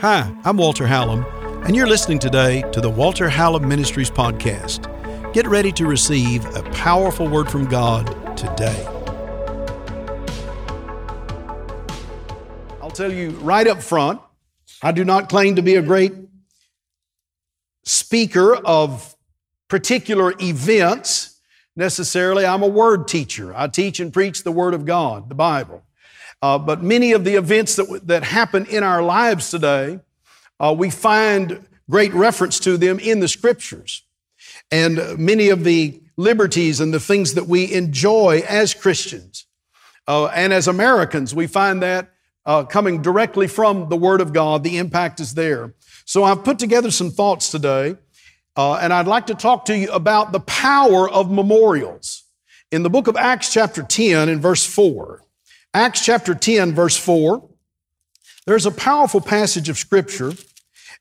Hi, I'm Walter Hallam, and you're listening today to the Walter Hallam Ministries podcast. Get ready to receive a powerful word from God today. I'll tell you right up front, I do not claim to be a great speaker of particular events necessarily. I'm a word teacher. I teach and preach the Word of God, the Bible. Uh, but many of the events that, that happen in our lives today, uh, we find great reference to them in the scriptures. And many of the liberties and the things that we enjoy as Christians uh, and as Americans, we find that uh, coming directly from the Word of God. The impact is there. So I've put together some thoughts today, uh, and I'd like to talk to you about the power of memorials. In the book of Acts, chapter 10, in verse 4, Acts chapter 10, verse 4, there's a powerful passage of scripture.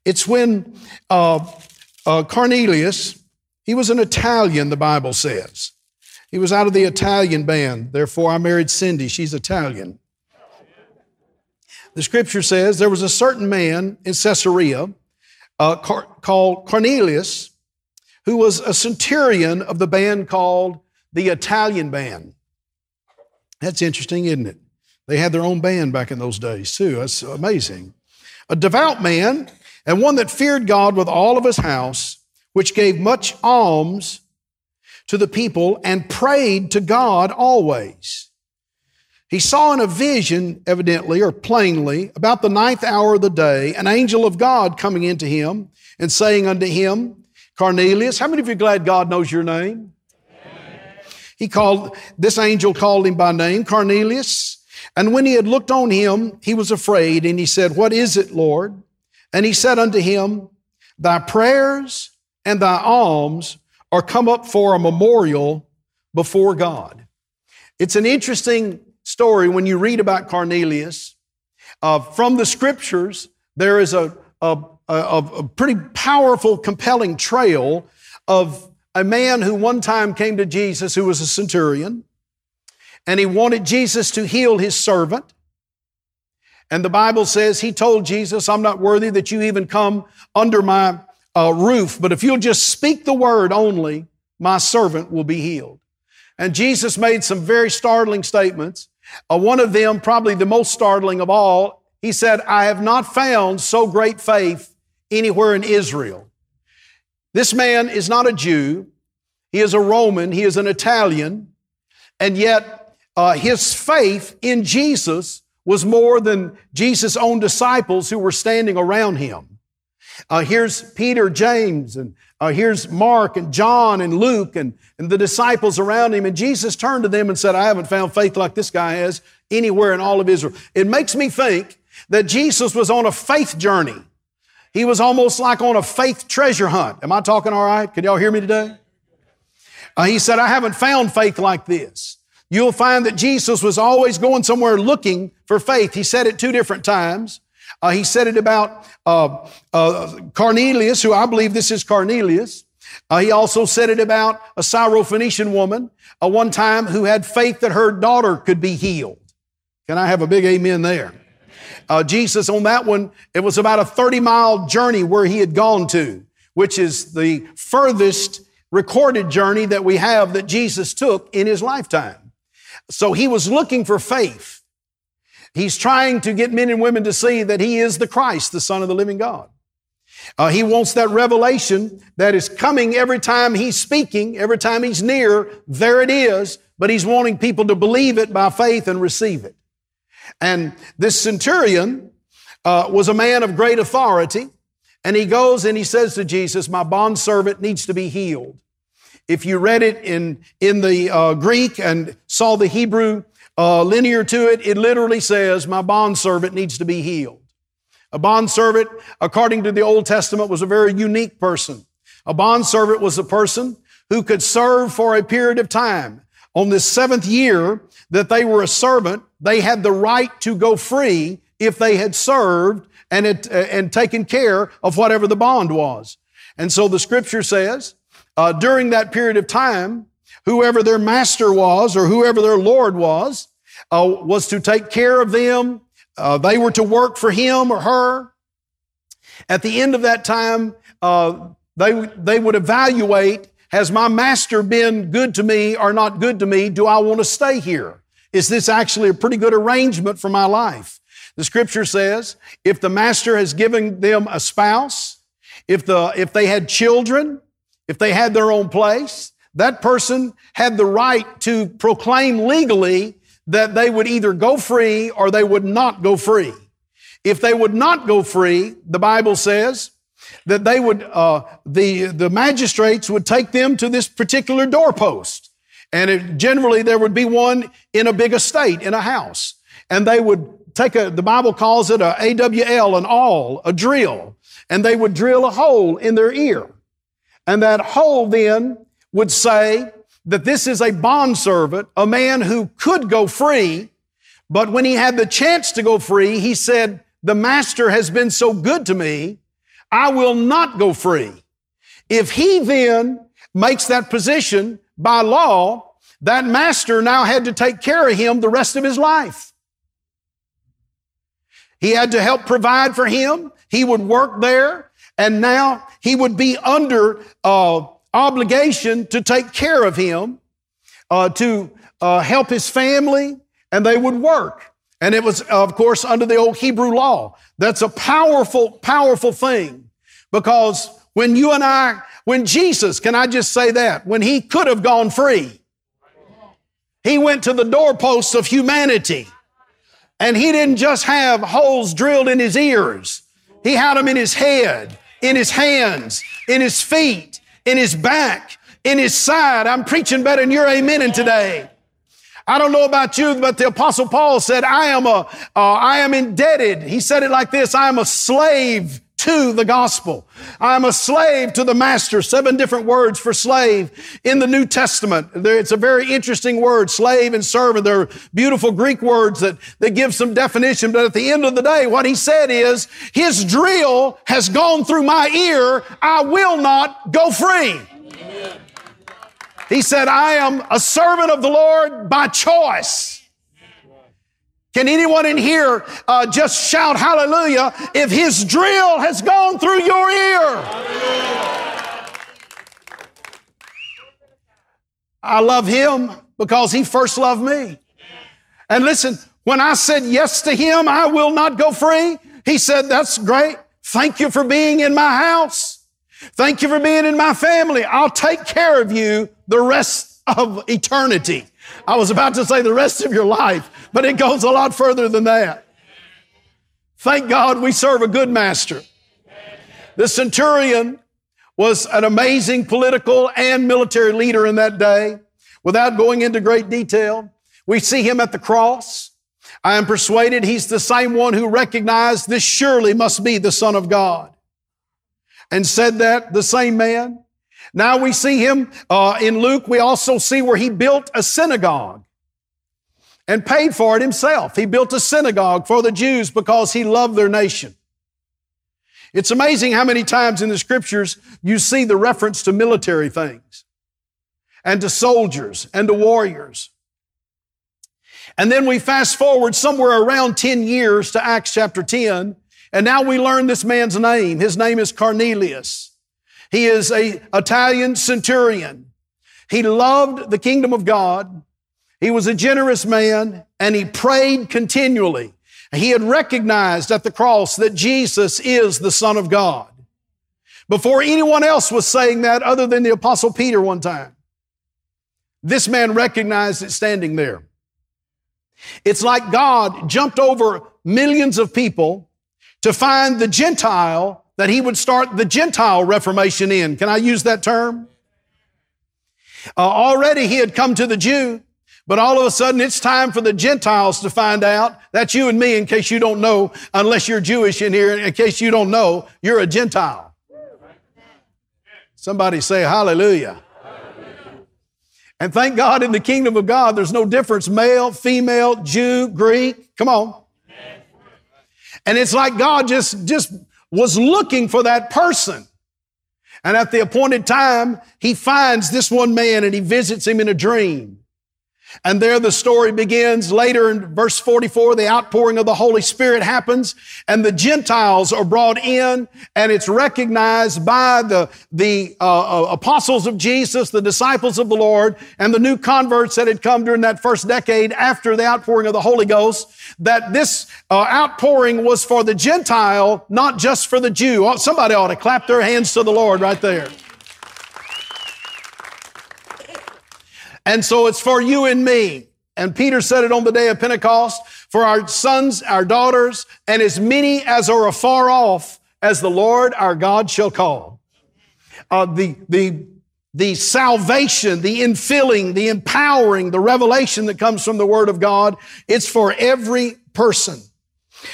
It's when uh, uh, Cornelius, he was an Italian, the Bible says. He was out of the Italian band. Therefore, I married Cindy. She's Italian. The scripture says there was a certain man in Caesarea uh, Car- called Cornelius who was a centurion of the band called the Italian band. That's interesting, isn't it? They had their own band back in those days, too. That's amazing. A devout man, and one that feared God with all of his house, which gave much alms to the people and prayed to God always. He saw in a vision, evidently or plainly, about the ninth hour of the day, an angel of God coming into him and saying unto him, Cornelius, how many of you glad God knows your name? He called, this angel called him by name, Cornelius. And when he had looked on him, he was afraid, and he said, What is it, Lord? And he said unto him, Thy prayers and thy alms are come up for a memorial before God. It's an interesting story when you read about Cornelius. Uh, from the scriptures, there is a, a, a, a pretty powerful, compelling trail of a man who one time came to Jesus who was a centurion, and he wanted Jesus to heal his servant. And the Bible says he told Jesus, I'm not worthy that you even come under my uh, roof, but if you'll just speak the word only, my servant will be healed. And Jesus made some very startling statements. Uh, one of them, probably the most startling of all, he said, I have not found so great faith anywhere in Israel. This man is not a Jew. He is a Roman. He is an Italian. And yet, uh, his faith in Jesus was more than Jesus' own disciples who were standing around him. Uh, here's Peter, James, and uh, here's Mark and John and Luke and, and the disciples around him. And Jesus turned to them and said, I haven't found faith like this guy has anywhere in all of Israel. It makes me think that Jesus was on a faith journey. He was almost like on a faith treasure hunt. Am I talking all right? Can y'all hear me today? Uh, he said, I haven't found faith like this. You'll find that Jesus was always going somewhere looking for faith. He said it two different times. Uh, he said it about uh, uh, Cornelius, who I believe this is Cornelius. Uh, he also said it about a Syrophoenician woman, uh, one time who had faith that her daughter could be healed. Can I have a big amen there? Uh, Jesus on that one, it was about a 30 mile journey where he had gone to, which is the furthest recorded journey that we have that Jesus took in his lifetime. So he was looking for faith. He's trying to get men and women to see that He is the Christ, the Son of the living God. Uh, he wants that revelation that is coming every time He's speaking, every time He's near, there it is, but He's wanting people to believe it by faith and receive it. And this centurion uh, was a man of great authority, and he goes and he says to Jesus, My bondservant needs to be healed. If you read it in, in the uh, Greek and saw the Hebrew uh, linear to it, it literally says, My bondservant needs to be healed. A bondservant, according to the Old Testament, was a very unique person. A bondservant was a person who could serve for a period of time. On the seventh year that they were a servant, they had the right to go free if they had served and, uh, and taken care of whatever the bond was. And so the scripture says, uh, during that period of time, whoever their master was or whoever their Lord was, uh, was to take care of them uh, they were to work for him or her. At the end of that time, uh, they, they would evaluate has my master been good to me or not good to me? Do I want to stay here? Is this actually a pretty good arrangement for my life? The scripture says if the master has given them a spouse, if, the, if they had children, if they had their own place, that person had the right to proclaim legally that they would either go free or they would not go free. If they would not go free, the Bible says that they would, uh, the, the magistrates would take them to this particular doorpost. And it, generally there would be one in a big estate, in a house. And they would take a, the Bible calls it a AWL, an awl, a drill. And they would drill a hole in their ear. And that hole then would say that this is a bondservant, a man who could go free, but when he had the chance to go free, he said, the master has been so good to me, I will not go free. If he then makes that position by law, that master now had to take care of him the rest of his life. He had to help provide for him. He would work there and now he would be under uh, obligation to take care of him, uh, to uh, help his family, and they would work. And it was, of course, under the old Hebrew law. That's a powerful, powerful thing because when you and I, when Jesus, can I just say that, when he could have gone free, he went to the doorposts of humanity and he didn't just have holes drilled in his ears. He had them in his head, in his hands, in his feet, in his back, in his side. I'm preaching better than you're amening today. I don't know about you, but the apostle Paul said, I am a, uh, I am indebted. He said it like this, I am a slave to the gospel. I am a slave to the master. Seven different words for slave in the New Testament. It's a very interesting word, slave and servant. They're beautiful Greek words that, that give some definition. But at the end of the day, what he said is, his drill has gone through my ear. I will not go free. He said, I am a servant of the Lord by choice. Can anyone in here uh, just shout hallelujah if his drill has gone through your ear? I love him because he first loved me. And listen, when I said yes to him, I will not go free. He said, that's great. Thank you for being in my house. Thank you for being in my family. I'll take care of you the rest of eternity. I was about to say the rest of your life, but it goes a lot further than that. Thank God we serve a good master. The centurion was an amazing political and military leader in that day. Without going into great detail, we see him at the cross. I am persuaded he's the same one who recognized this surely must be the Son of God. And said that, the same man. Now we see him uh, in Luke. We also see where he built a synagogue and paid for it himself. He built a synagogue for the Jews because he loved their nation. It's amazing how many times in the scriptures you see the reference to military things and to soldiers and to warriors. And then we fast forward somewhere around 10 years to Acts chapter 10, and now we learn this man's name. His name is Cornelius. He is a Italian centurion. He loved the kingdom of God. He was a generous man and he prayed continually. He had recognized at the cross that Jesus is the Son of God. Before anyone else was saying that other than the apostle Peter one time. This man recognized it standing there. It's like God jumped over millions of people to find the Gentile that he would start the Gentile Reformation in. Can I use that term? Uh, already he had come to the Jew, but all of a sudden it's time for the Gentiles to find out. That's you and me in case you don't know, unless you're Jewish in here, in case you don't know, you're a Gentile. Somebody say hallelujah. And thank God in the kingdom of God, there's no difference, male, female, Jew, Greek. Come on. And it's like God just, just was looking for that person. And at the appointed time, he finds this one man and he visits him in a dream. And there the story begins. Later in verse 44, the outpouring of the Holy Spirit happens and the Gentiles are brought in and it's recognized by the, the uh, uh, apostles of Jesus, the disciples of the Lord, and the new converts that had come during that first decade after the outpouring of the Holy Ghost, that this uh, outpouring was for the Gentile, not just for the Jew. Somebody ought to clap their hands to the Lord right there. And so it's for you and me. And Peter said it on the day of Pentecost for our sons, our daughters, and as many as are afar off as the Lord our God shall call. Uh, the, the, the salvation, the infilling, the empowering, the revelation that comes from the Word of God, it's for every person.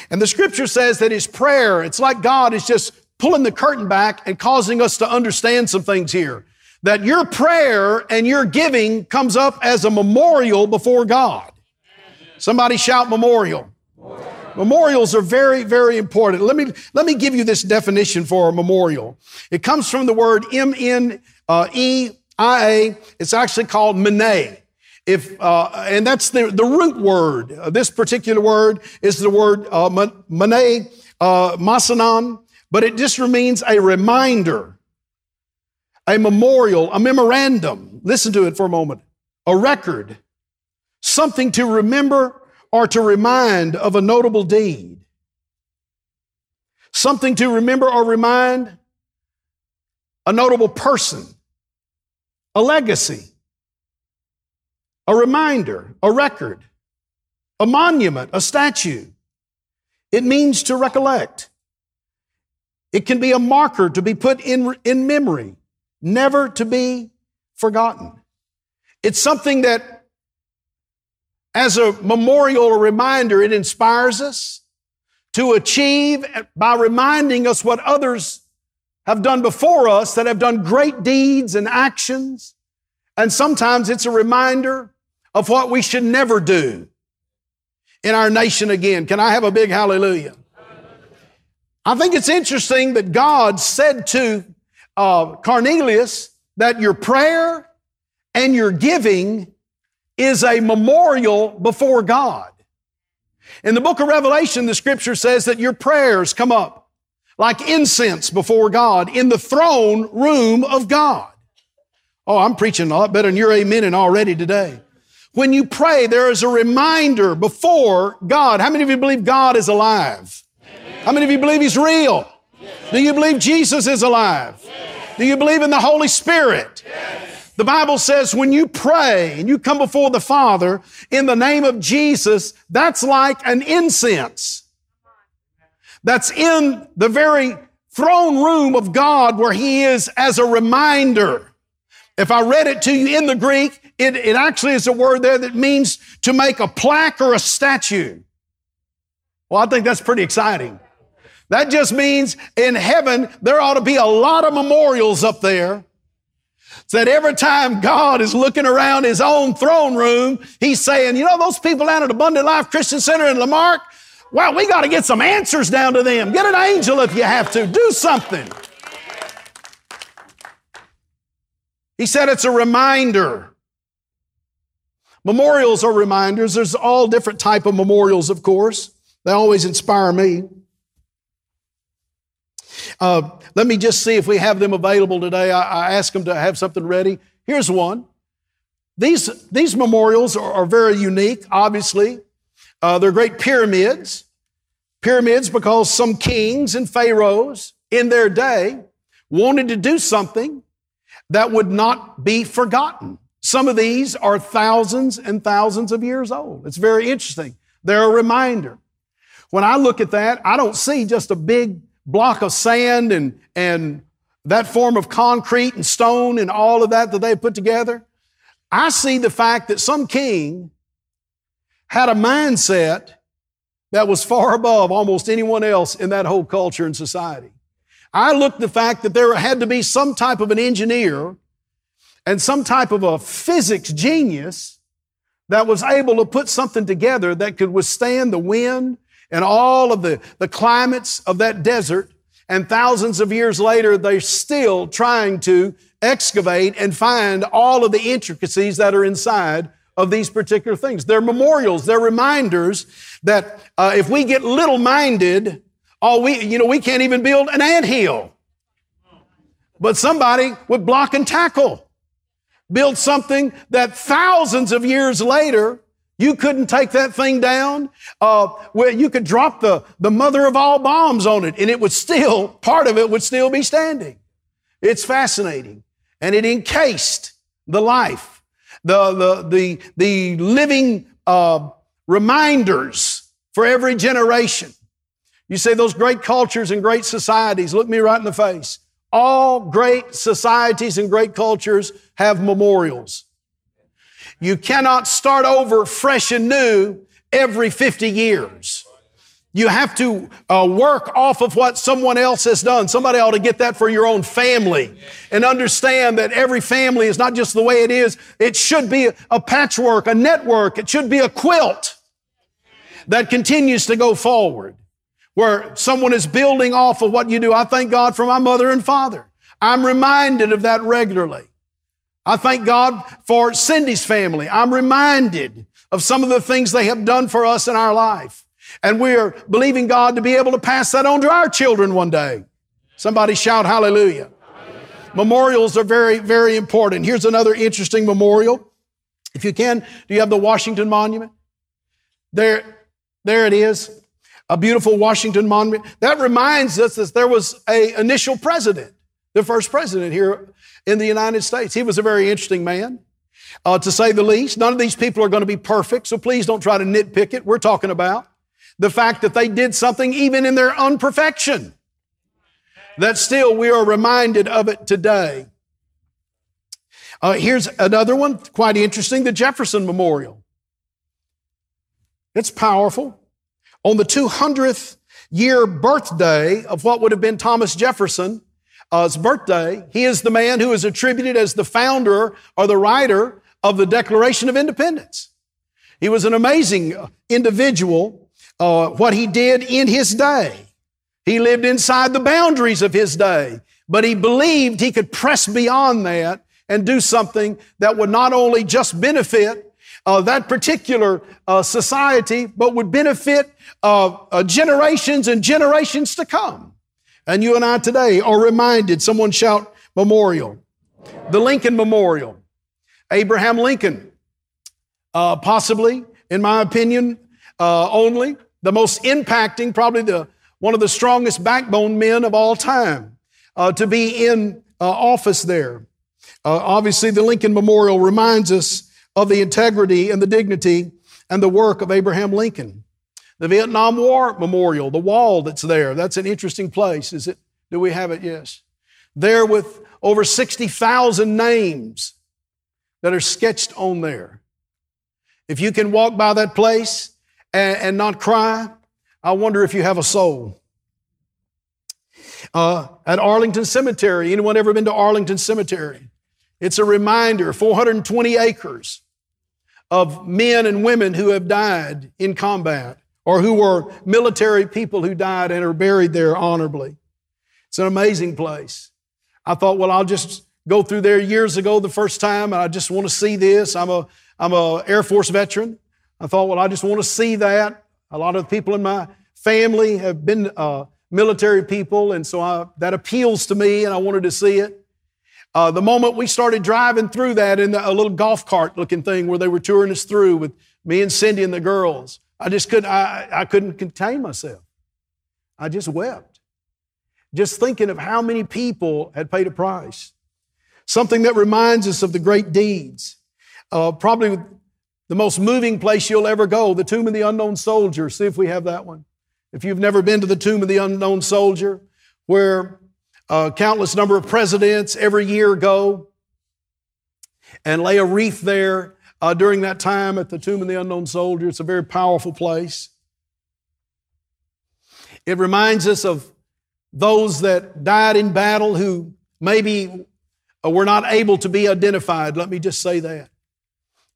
And the scripture says that his prayer, it's like God is just pulling the curtain back and causing us to understand some things here that your prayer and your giving comes up as a memorial before God. Somebody shout memorial. Memorials are very, very important. Let me, let me give you this definition for a memorial. It comes from the word M-N-E-I-A. It's actually called mene. If, uh, and that's the, the root word. Uh, this particular word is the word uh, mene, uh, but it just means a reminder a memorial, a memorandum. Listen to it for a moment. A record, something to remember or to remind of a notable deed. Something to remember or remind a notable person, a legacy, a reminder, a record, a monument, a statue. It means to recollect. It can be a marker to be put in, in memory never to be forgotten. It's something that, as a memorial or reminder, it inspires us to achieve by reminding us what others have done before us that have done great deeds and actions. And sometimes it's a reminder of what we should never do in our nation again. Can I have a big hallelujah? I think it's interesting that God said to uh, Cornelius that your prayer and your giving is a memorial before God. In the book of Revelation, the scripture says that your prayers come up like incense before God in the throne room of God. Oh, I'm preaching a lot better than you're and already today. When you pray, there is a reminder before God. How many of you believe God is alive? How many of you believe He's real? Do you believe Jesus is alive? Do you believe in the Holy Spirit? The Bible says when you pray and you come before the Father in the name of Jesus, that's like an incense. That's in the very throne room of God where He is as a reminder. If I read it to you in the Greek, it, it actually is a word there that means to make a plaque or a statue. Well, I think that's pretty exciting. That just means in heaven, there ought to be a lot of memorials up there. So that every time God is looking around his own throne room, he's saying, you know, those people down at Abundant Life Christian Center in La Marque, well, we got to get some answers down to them. Get an angel if you have to. Do something. He said it's a reminder. Memorials are reminders. There's all different type of memorials, of course. They always inspire me. Uh, let me just see if we have them available today. I, I them to have something ready. Here's one. These, these memorials are, are very unique, obviously. Uh, they're great pyramids. Pyramids because some kings and pharaohs in their day wanted to do something that would not be forgotten. Some of these are thousands and thousands of years old. It's very interesting. They're a reminder. When I look at that, I don't see just a big block of sand and, and that form of concrete and stone and all of that that they put together. I see the fact that some king had a mindset that was far above almost anyone else in that whole culture and society. I look the fact that there had to be some type of an engineer and some type of a physics genius that was able to put something together that could withstand the wind and all of the, the climates of that desert. And thousands of years later, they're still trying to excavate and find all of the intricacies that are inside of these particular things. They're memorials. They're reminders that uh, if we get little minded, all we, you know, we can't even build an ant hill. But somebody would block and tackle, build something that thousands of years later you couldn't take that thing down. Uh, where you could drop the, the mother of all bombs on it and it would still, part of it would still be standing. It's fascinating. And it encased the life, the, the, the, the living uh, reminders for every generation. You say those great cultures and great societies, look me right in the face. All great societies and great cultures have memorials. You cannot start over fresh and new every 50 years. You have to uh, work off of what someone else has done. Somebody ought to get that for your own family and understand that every family is not just the way it is. It should be a patchwork, a network. It should be a quilt that continues to go forward where someone is building off of what you do. I thank God for my mother and father. I'm reminded of that regularly. I thank God for Cindy's family. I'm reminded of some of the things they have done for us in our life. And we're believing God to be able to pass that on to our children one day. Somebody shout hallelujah. Memorials are very, very important. Here's another interesting memorial. If you can, do you have the Washington Monument? There, there it is. A beautiful Washington Monument. That reminds us that there was a initial president, the first president here in the United States. He was a very interesting man, uh, to say the least. None of these people are going to be perfect, so please don't try to nitpick it. We're talking about the fact that they did something even in their unperfection. That still we are reminded of it today. Uh, here's another one, quite interesting the Jefferson Memorial. It's powerful. On the 200th year birthday of what would have been Thomas Jefferson, uh, birthday. He is the man who is attributed as the founder or the writer of the Declaration of Independence. He was an amazing individual, uh, what he did in his day. He lived inside the boundaries of his day, but he believed he could press beyond that and do something that would not only just benefit uh, that particular uh, society, but would benefit uh, uh, generations and generations to come. And you and I today are reminded, someone shout memorial. The Lincoln Memorial. Abraham Lincoln, uh, possibly, in my opinion, uh, only the most impacting, probably the one of the strongest backbone men of all time uh, to be in uh, office there. Uh, obviously, the Lincoln Memorial reminds us of the integrity and the dignity and the work of Abraham Lincoln. The Vietnam War Memorial, the wall that's there, that's an interesting place. Is it? Do we have it? Yes. There with over 60,000 names that are sketched on there. If you can walk by that place and, and not cry, I wonder if you have a soul. Uh, at Arlington Cemetery, anyone ever been to Arlington Cemetery? It's a reminder 420 acres of men and women who have died in combat or who were military people who died and are buried there honorably. It's an amazing place. I thought, well, I'll just go through there years ago the first time, and I just want to see this. I'm a I'm a Air Force veteran. I thought, well, I just want to see that. A lot of people in my family have been uh, military people, and so I, that appeals to me, and I wanted to see it. Uh, the moment we started driving through that in the, a little golf cart looking thing where they were touring us through with me and Cindy and the girls, I just couldn't, I, I couldn't contain myself. I just wept. Just thinking of how many people had paid a price. Something that reminds us of the great deeds. Uh, probably the most moving place you'll ever go, the tomb of the unknown soldier. See if we have that one. If you've never been to the tomb of the unknown soldier, where a uh, countless number of presidents every year go and lay a wreath there uh, during that time at the Tomb of the Unknown Soldier. It's a very powerful place. It reminds us of those that died in battle who maybe uh, were not able to be identified. Let me just say that.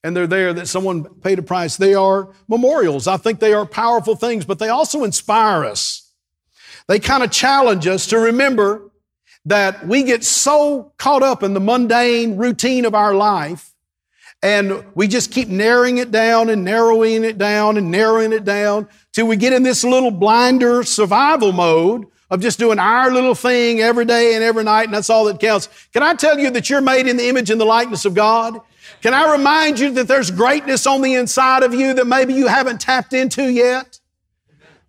And they're there that someone paid a price. They are memorials. I think they are powerful things, but they also inspire us. They kind of challenge us to remember that we get so caught up in the mundane routine of our life And we just keep narrowing it down and narrowing it down and narrowing it down till we get in this little blinder survival mode of just doing our little thing every day and every night, and that's all that counts. Can I tell you that you're made in the image and the likeness of God? Can I remind you that there's greatness on the inside of you that maybe you haven't tapped into yet?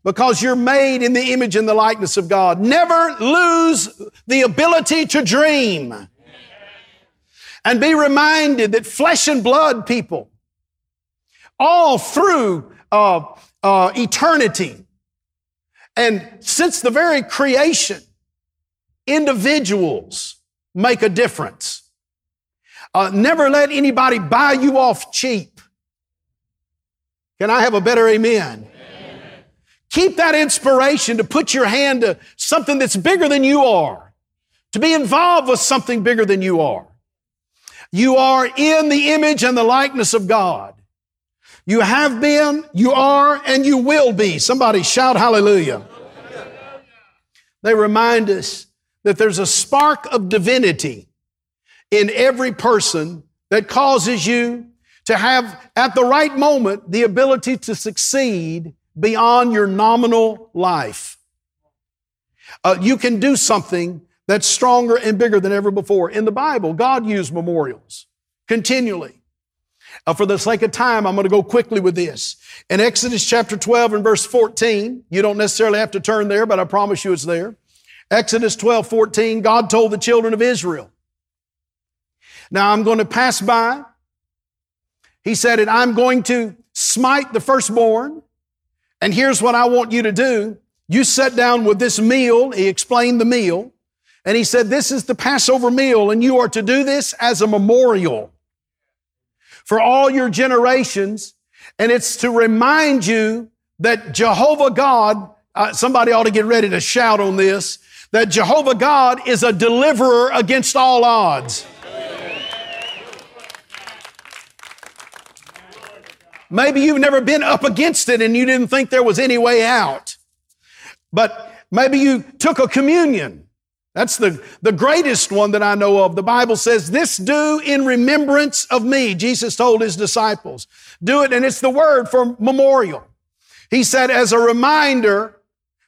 Because you're made in the image and the likeness of God. Never lose the ability to dream. And be reminded that flesh and blood people, all through uh, uh, eternity, and since the very creation, individuals make a difference. Uh, never let anybody buy you off cheap. Can I have a better amen? amen? Keep that inspiration to put your hand to something that's bigger than you are, to be involved with something bigger than you are. You are in the image and the likeness of God. You have been, you are, and you will be. Somebody shout hallelujah. They remind us that there's a spark of divinity in every person that causes you to have, at the right moment, the ability to succeed beyond your nominal life. Uh, you can do something that's stronger and bigger than ever before. In the Bible, God used memorials continually. Uh, for the sake of time, I'm going to go quickly with this. In Exodus chapter 12 and verse 14, you don't necessarily have to turn there, but I promise you it's there. Exodus 12, 14, God told the children of Israel, Now I'm going to pass by. He said, and I'm going to smite the firstborn. And here's what I want you to do. You sit down with this meal. He explained the meal. And he said, This is the Passover meal, and you are to do this as a memorial for all your generations. And it's to remind you that Jehovah God, uh, somebody ought to get ready to shout on this, that Jehovah God is a deliverer against all odds. Maybe you've never been up against it and you didn't think there was any way out. But maybe you took a communion. That's the, the greatest one that I know of. The Bible says, This do in remembrance of me. Jesus told his disciples. Do it, and it's the word for memorial. He said, as a reminder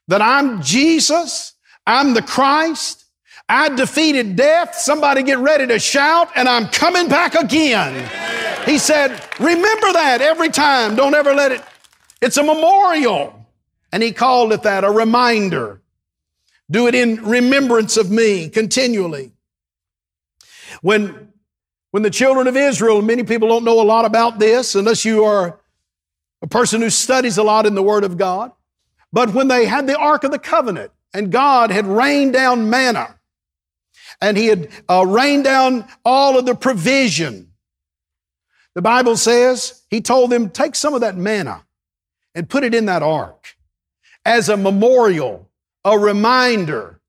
that I'm Jesus, I'm the Christ. I defeated death. Somebody get ready to shout, and I'm coming back again. He said, Remember that every time. Don't ever let it. It's a memorial. And he called it that, a reminder. Do it in remembrance of me continually. When, when the children of Israel, many people don't know a lot about this unless you are a person who studies a lot in the Word of God. But when they had the Ark of the Covenant, and God had rained down manna and he had uh, rained down all of the provision. The Bible says he told them, take some of that manna and put it in that ark as a memorial, a reminder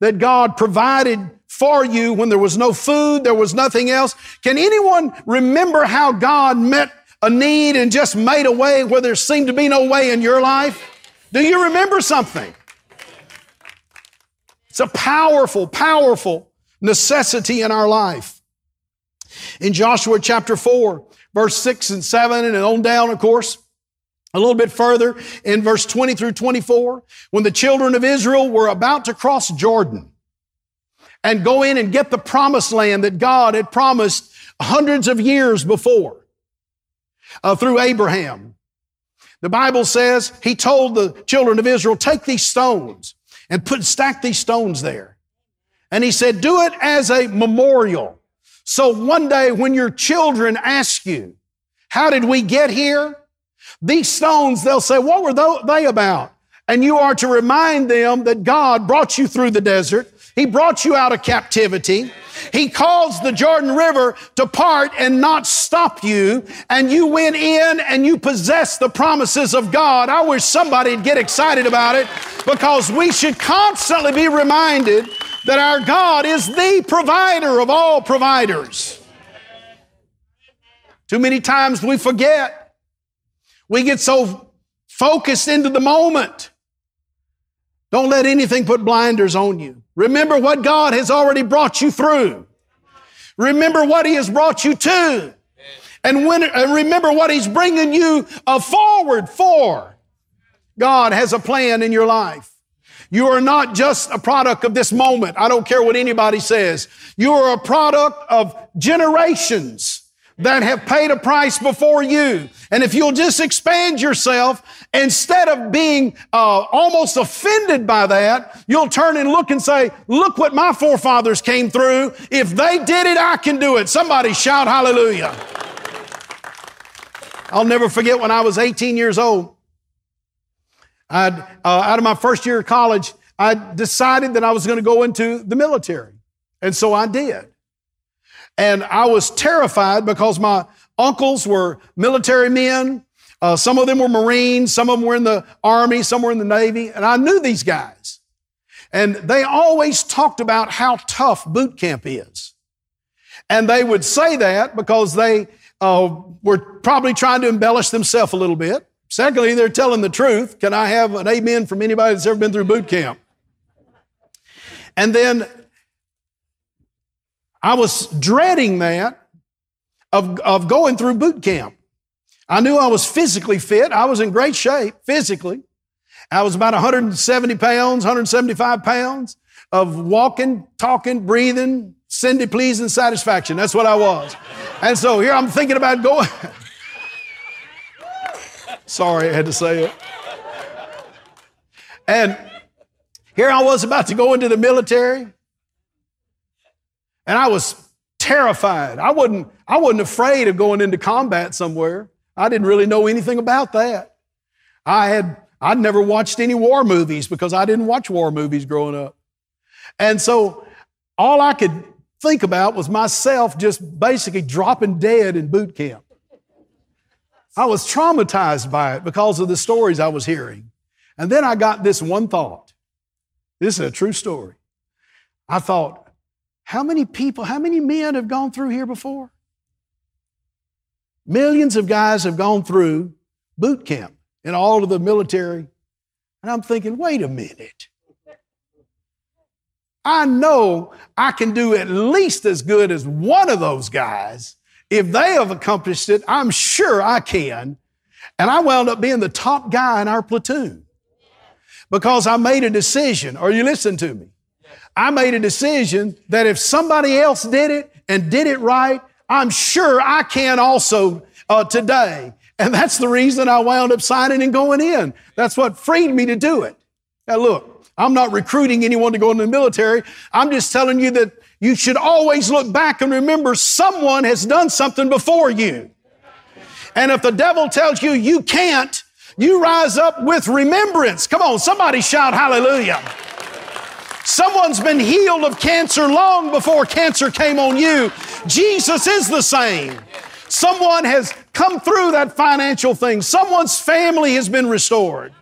that God provided for you when there was no food, there was nothing else. Can anyone remember how God met a need and just made a way where there seemed to be no way in your life? Do you remember something? It's a powerful, powerful necessity in our life. In Joshua chapter 4, verse 6 and 7, and on down, of course, a little bit further in verse 20 through 24, when the children of Israel were about to cross Jordan and go in and get the promised land that God had promised hundreds of years before uh, through Abraham. The Bible says he told the children of Israel, take these stones and put, stack these stones there. And he said, do it as a memorial. So one day when your children ask you, how did we get here? These stones, they'll say, what were they about? And you are to remind them that God brought you through the desert. He brought you out of captivity. He caused the Jordan River to part and not stop you. And you went in and you possessed the promises of God. I wish somebody'd get excited about it because we should constantly be reminded that our God is the provider of all providers. Too many times we forget. We get so focused into the moment. Don't let anything put blinders on you. Remember what God has already brought you through. Remember what He has brought you to. And, when, and remember what He's bringing you uh, forward for. God has a plan in your life. You are not just a product of this moment. I don't care what anybody says. You are a product of generations that have paid a price before you. And if you'll just expand yourself, instead of being uh, almost offended by that, you'll turn and look and say, look what my forefathers came through. If they did it, I can do it. Somebody shout hallelujah. I'll never forget when I was 18 years old. I'd, uh, out of my first year of college, I decided that I was going to go into the military. And so I did. And I was terrified because my uncles were military men. Uh, some of them were Marines, some of them were in the Army, some were in the Navy, and I knew these guys. And they always talked about how tough boot camp is. And they would say that because they uh, were probably trying to embellish themselves a little bit. Secondly, they're telling the truth. Can I have an amen from anybody that's ever been through boot camp? And then I was dreading that of, of going through boot camp. I knew I was physically fit. I was in great shape physically. I was about 170 pounds, 175 pounds of walking, talking, breathing, Cindy pleasing satisfaction. That's what I was. And so here I'm thinking about going. Sorry, I had to say it. And here I was about to go into the military. And I was terrified. I wasn't, I wasn't afraid of going into combat somewhere. I didn't really know anything about that. I had, I'd never watched any war movies because I didn't watch war movies growing up. And so all I could think about was myself just basically dropping dead in boot camp. I was traumatized by it because of the stories I was hearing. And then I got this one thought. This is a true story. I thought, how many people, how many men have gone through here before? Millions of guys have gone through boot camp in all of the military. And I'm thinking, wait a minute. I know I can do at least as good as one of those guys. If they have accomplished it, I'm sure I can. And I wound up being the top guy in our platoon because I made a decision. Are you listening to me? I made a decision that if somebody else did it and did it right, I'm sure I can also uh, today. And that's the reason I wound up signing and going in. That's what freed me to do it. Now, look, I'm not recruiting anyone to go into the military. I'm just telling you that you should always look back and remember someone has done something before you. And if the devil tells you you can't, you rise up with remembrance. Come on, somebody shout hallelujah. Someone's been healed of cancer long before cancer came on you. Jesus is the same. Someone has come through that financial thing. Someone's family has been restored.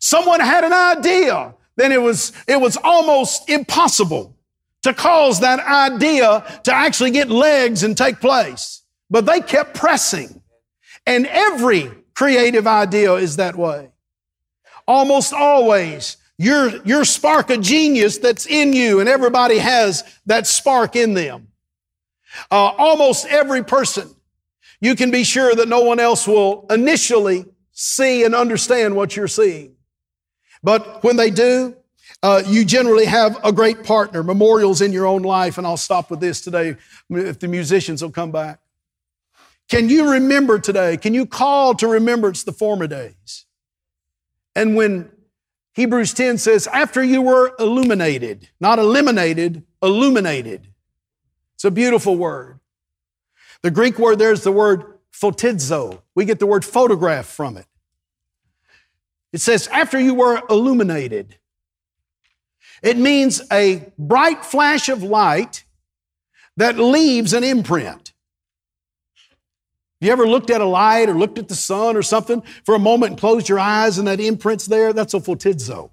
Someone had an idea, then it was, it was almost impossible to cause that idea to actually get legs and take place. But they kept pressing. And every creative idea is that way. Almost always, your, your spark of genius that's in you, and everybody has that spark in them. Uh, almost every person, you can be sure that no one else will initially see and understand what you're seeing. But when they do, uh, you generally have a great partner, memorials in your own life. And I'll stop with this today if the musicians will come back. Can you remember today? Can you call to remembrance the former days? And when Hebrews 10 says, after you were illuminated, not eliminated, illuminated. It's a beautiful word. The Greek word there is the word photizo. We get the word photograph from it. It says, after you were illuminated. It means a bright flash of light that leaves an imprint. You ever looked at a light or looked at the sun or something for a moment and closed your eyes and that imprint's there? That's a photizo.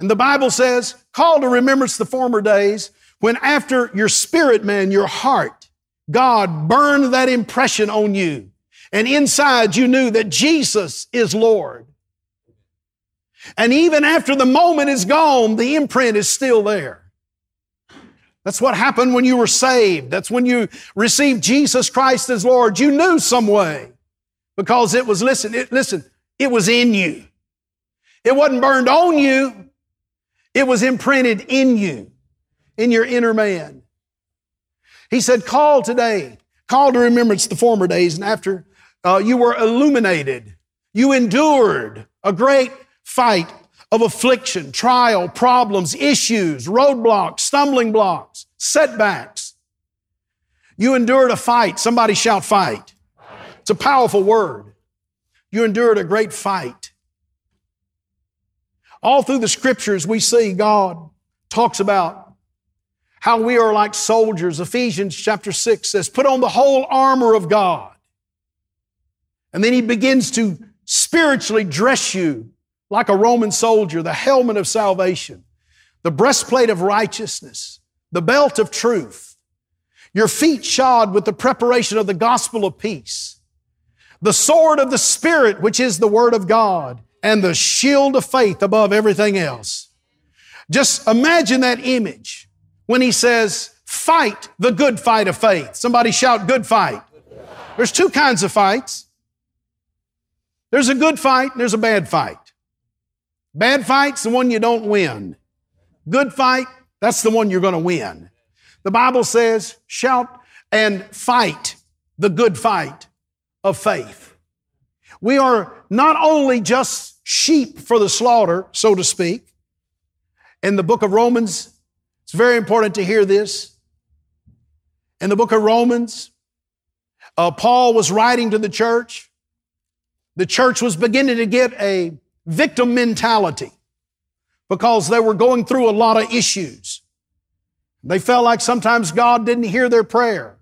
And the Bible says, call to remembrance the former days when after your spirit man, your heart, God burned that impression on you. And inside you knew that Jesus is Lord. And even after the moment is gone, the imprint is still there. That's what happened when you were saved. That's when you received Jesus Christ as Lord. You knew some way because it was, listen, it, listen, it was in you. It wasn't burned on you. It was imprinted in you, in your inner man. He said, call today. Call to remembrance the former days and after uh, you were illuminated. You endured a great fight of affliction, trial, problems, issues, roadblocks, stumbling blocks, setbacks. You endured a fight. Somebody shout fight. It's a powerful word. You endured a great fight. All through the scriptures, we see God talks about how we are like soldiers. Ephesians chapter 6 says, Put on the whole armor of God. And then he begins to spiritually dress you like a Roman soldier, the helmet of salvation, the breastplate of righteousness, the belt of truth, your feet shod with the preparation of the gospel of peace, the sword of the Spirit, which is the word of God, and the shield of faith above everything else. Just imagine that image when he says, fight the good fight of faith. Somebody shout good fight. There's two kinds of fights. There's a good fight and there's a bad fight. Bad fight's the one you don't win. Good fight, that's the one you're going to win. The Bible says, shout and fight the good fight of faith. We are not only just sheep for the slaughter, so to speak. In the book of Romans, it's very important to hear this. In the book of Romans, uh, Paul was writing to the church. The church was beginning to get a victim mentality because they were going through a lot of issues. They felt like sometimes God didn't hear their prayer.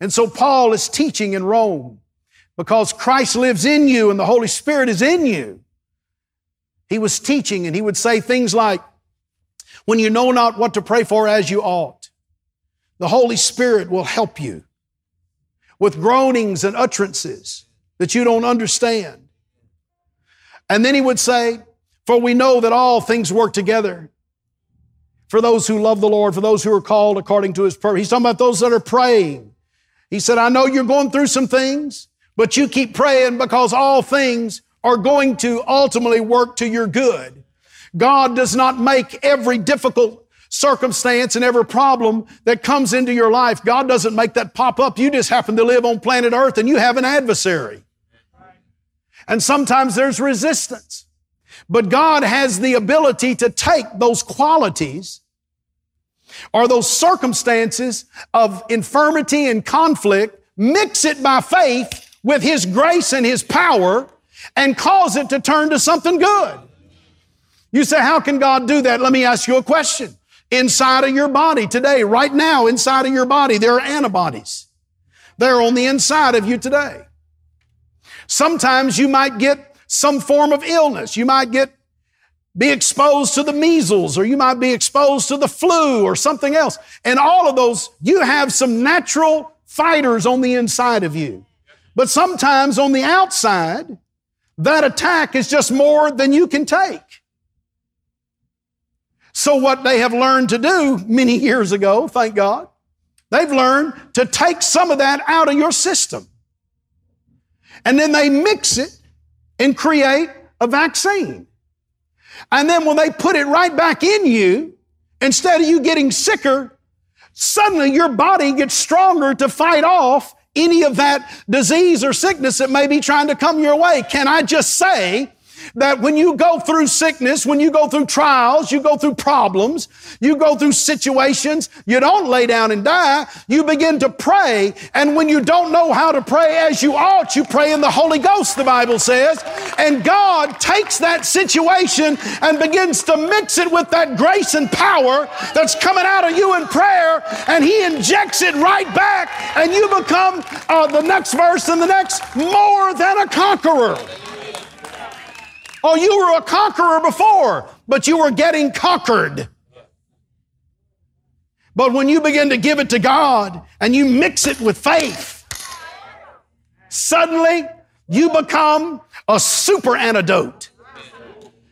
And so Paul is teaching in Rome because Christ lives in you and the Holy Spirit is in you. He was teaching and he would say things like, when you know not what to pray for as you ought, the Holy Spirit will help you with groanings and utterances that you don't understand. And then he would say, For we know that all things work together for those who love the Lord, for those who are called according to his purpose. He's talking about those that are praying. He said, I know you're going through some things, but you keep praying because all things are going to ultimately work to your good. God does not make every difficult circumstance and every problem that comes into your life. God doesn't make that pop up. You just happen to live on planet earth and you have an adversary. And sometimes there's resistance. But God has the ability to take those qualities or those circumstances of infirmity and conflict, mix it by faith with His grace and His power, and cause it to turn to something good. You say, how can God do that? Let me ask you a question. Inside of your body today, right now, inside of your body, there are antibodies. They're on the inside of you today. Sometimes you might get some form of illness. You might get be exposed to the measles or you might be exposed to the flu or something else. And all of those, you have some natural fighters on the inside of you. But sometimes on the outside, that attack is just more than you can take. So what they have learned to do many years ago, thank God, they've learned to take some of that out of your system and then they mix it and create a vaccine. And then when they put it right back in you, instead of you getting sicker, suddenly your body gets stronger to fight off any of that disease or sickness that may be trying to come your way. Can I just say that when you go through sickness, when you go through trials, you go through problems, you go through situations, you don't lay down and die. You begin to pray. And when you don't know how to pray as you ought, you pray in the Holy Ghost, the Bible says. And God takes that situation and begins to mix it with that grace and power that's coming out of you in prayer. And He injects it right back. And you become uh, the next verse and the next more than a conqueror. Oh, you were a conqueror before, but you were getting conquered. But when you begin to give it to God and you mix it with faith, suddenly you become a super antidote.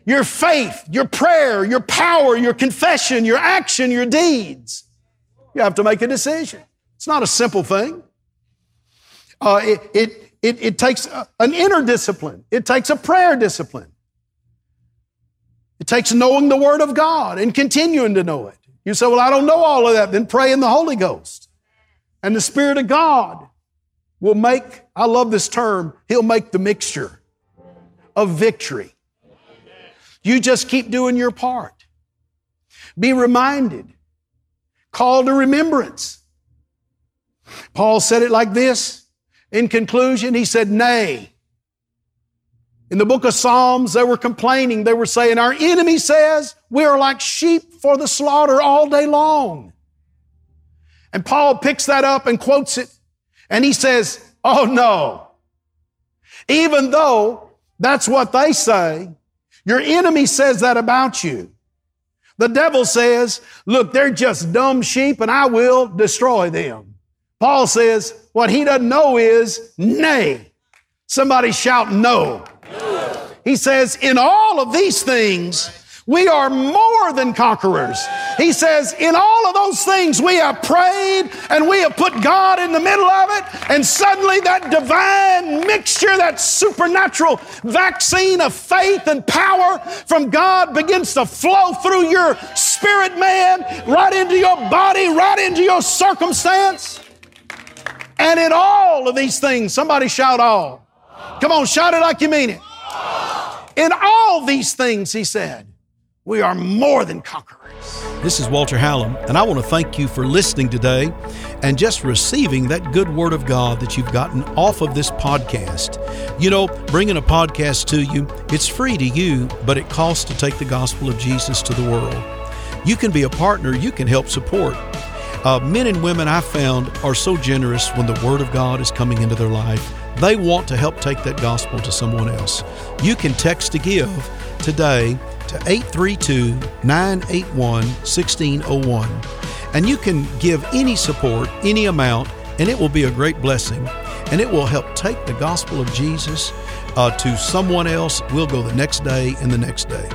Your faith, your prayer, your power, your confession, your action, your deeds You have to make a decision. It's not a simple thing. Uh, it, it, it, it takes an inner discipline, it takes a prayer discipline. It takes knowing the Word of God and continuing to know it. You say, Well, I don't know all of that. Then pray in the Holy Ghost. And the Spirit of God will make, I love this term, He'll make the mixture of victory. You just keep doing your part. Be reminded. Call to remembrance. Paul said it like this. In conclusion, he said, Nay. In the book of Psalms, they were complaining. They were saying, Our enemy says we are like sheep for the slaughter all day long. And Paul picks that up and quotes it. And he says, Oh no. Even though that's what they say, your enemy says that about you. The devil says, look, they're just dumb sheep and I will destroy them. Paul says, what he doesn't know is nay. Somebody shout no. He says, in all of these things, we are more than conquerors. He says, in all of those things, we have prayed and we have put God in the middle of it, and suddenly that divine mixture, that supernatural vaccine of faith and power from God begins to flow through your spirit man, right into your body, right into your circumstance. And in all of these things, somebody shout all. Come on, shout it like you mean it. In all these things, he said, we are more than conquerors. This is Walter Hallam, and I want to thank you for listening today and just receiving that good word of God that you've gotten off of this podcast. You know, bringing a podcast to you, it's free to you, but it costs to take the gospel of Jesus to the world. You can be a partner, you can help support. Uh, men and women I found are so generous when the Word of God is coming into their life. They want to help take that gospel to someone else. You can text to give today to 832 981 1601. And you can give any support, any amount, and it will be a great blessing. And it will help take the gospel of Jesus uh, to someone else. We'll go the next day and the next day.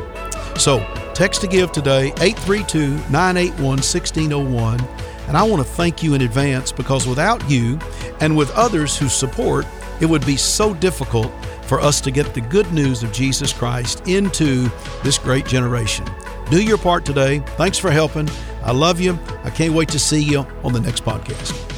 So text to give today, 832 981 1601. And I want to thank you in advance because without you and with others who support, it would be so difficult for us to get the good news of Jesus Christ into this great generation. Do your part today. Thanks for helping. I love you. I can't wait to see you on the next podcast.